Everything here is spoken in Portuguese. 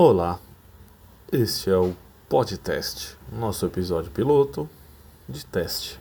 Olá, este é o podcast, nosso episódio piloto de teste.